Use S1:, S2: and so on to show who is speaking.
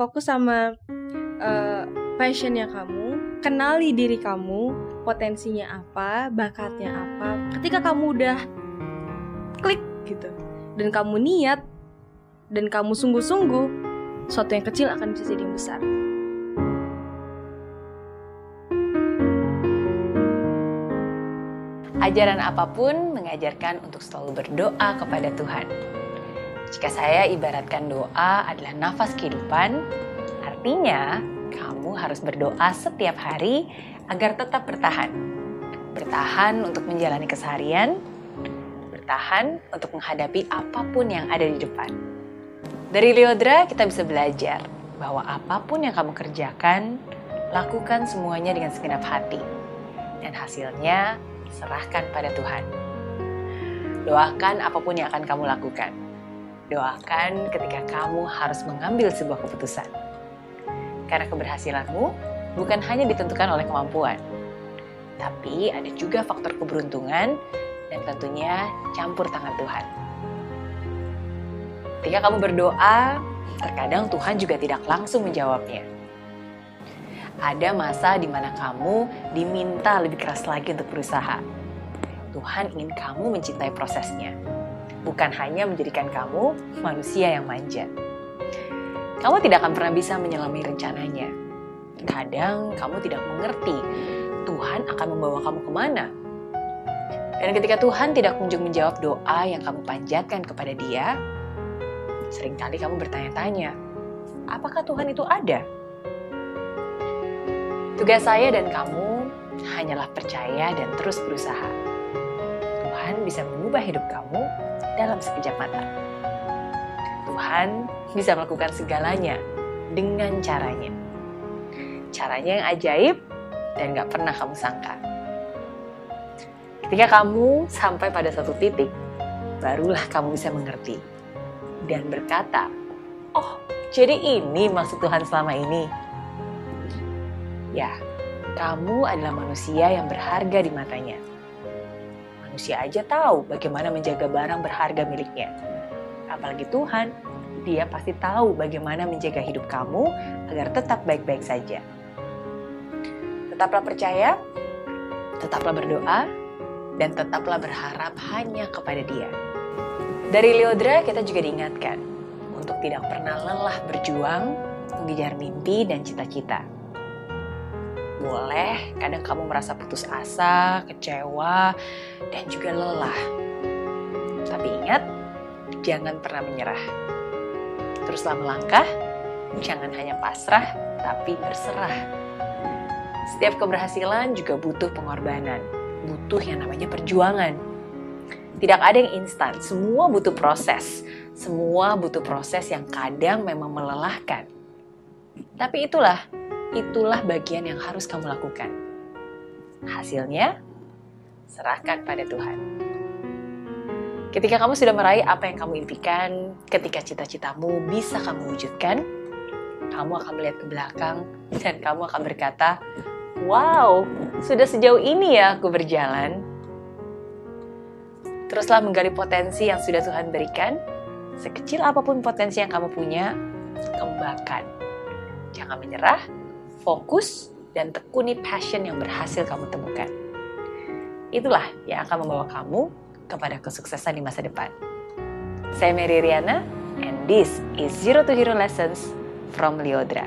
S1: fokus sama uh, passionnya kamu kenali diri kamu potensinya apa bakatnya apa ketika kamu udah klik gitu dan kamu niat dan kamu sungguh-sungguh suatu yang kecil akan bisa jadi besar
S2: Ajaran apa pun mengajarkan untuk selalu berdoa kepada Tuhan. Jika saya ibaratkan doa adalah nafas kehidupan, artinya kamu harus berdoa setiap hari agar tetap bertahan. Bertahan untuk menjalani keseharian, bertahan untuk menghadapi apa pun yang ada di depan. Dari Leodra kita bisa belajar bahwa apa pun yang kamu kerjakan, lakukan semuanya dengan segenap hati. Dan hasilnya serahkan pada Tuhan. Doakan apa pun yang akan kamu lakukan. Doakan ketika kamu harus mengambil sebuah keputusan. Karena keberhasilanmu bukan hanya ditentukan oleh kemampuan, tapi ada juga faktor keberuntungan dan tentunya campur tangan Tuhan. Ketika kamu berdoa, terkadang Tuhan juga tidak langsung menjawabnya ada masa di mana kamu diminta lebih keras lagi untuk berusaha. Tuhan ingin kamu mencintai prosesnya, bukan hanya menjadikan kamu manusia yang manja. Kamu tidak akan pernah bisa menyelami rencananya. Kadang kamu tidak mengerti Tuhan akan membawa kamu ke mana. Dan ketika Tuhan tidak kunjung menjawab doa yang kamu panjatkan kepada dia, sering kali kamu bertanya-tanya, apakah Tuhan itu ada? Tugas saya dan kamu hanyalah percaya dan terus berusaha. Tuhan bisa mengubah hidup kamu dalam sekejap mata. Tuhan bisa melakukan segalanya dengan caranya. Caranya yang ajaib dan gak pernah kamu sangka. Ketika kamu sampai pada satu titik, barulah kamu bisa mengerti dan berkata, "Oh, jadi ini maksud Tuhan selama ini." Ya, kamu adalah manusia yang berharga di matanya. Manusia aja tahu bagaimana menjaga barang berharga miliknya. Apalagi Tuhan, dia pasti tahu bagaimana menjaga hidup kamu agar tetap baik-baik saja. Tetaplah percaya, tetaplah berdoa, dan tetaplah berharap hanya kepada dia. Dari Leodra kita juga diingatkan untuk tidak pernah lelah berjuang, mengejar mimpi dan cita-cita boleh kadang kamu merasa putus asa, kecewa, dan juga lelah. Tapi ingat, jangan pernah menyerah. Teruslah melangkah, jangan hanya pasrah, tapi berserah. Setiap keberhasilan juga butuh pengorbanan, butuh yang namanya perjuangan. Tidak ada yang instan, semua butuh proses. Semua butuh proses yang kadang memang melelahkan. Tapi itulah itulah bagian yang harus kamu lakukan. Hasilnya, serahkan pada Tuhan. Ketika kamu sudah meraih apa yang kamu impikan, ketika cita-citamu bisa kamu wujudkan, kamu akan melihat ke belakang dan kamu akan berkata, Wow, sudah sejauh ini ya aku berjalan. Teruslah menggali potensi yang sudah Tuhan berikan. Sekecil apa pun potensi yang kamu punya, kembangkan. Jangan menyerah, fokus, dan tekuni passion yang berhasil kamu temukan. Itulah yang akan membawa kamu kepada kesuksesan di masa depan. Saya Mary Riana, and this is Zero to Hero Lessons from Liodra.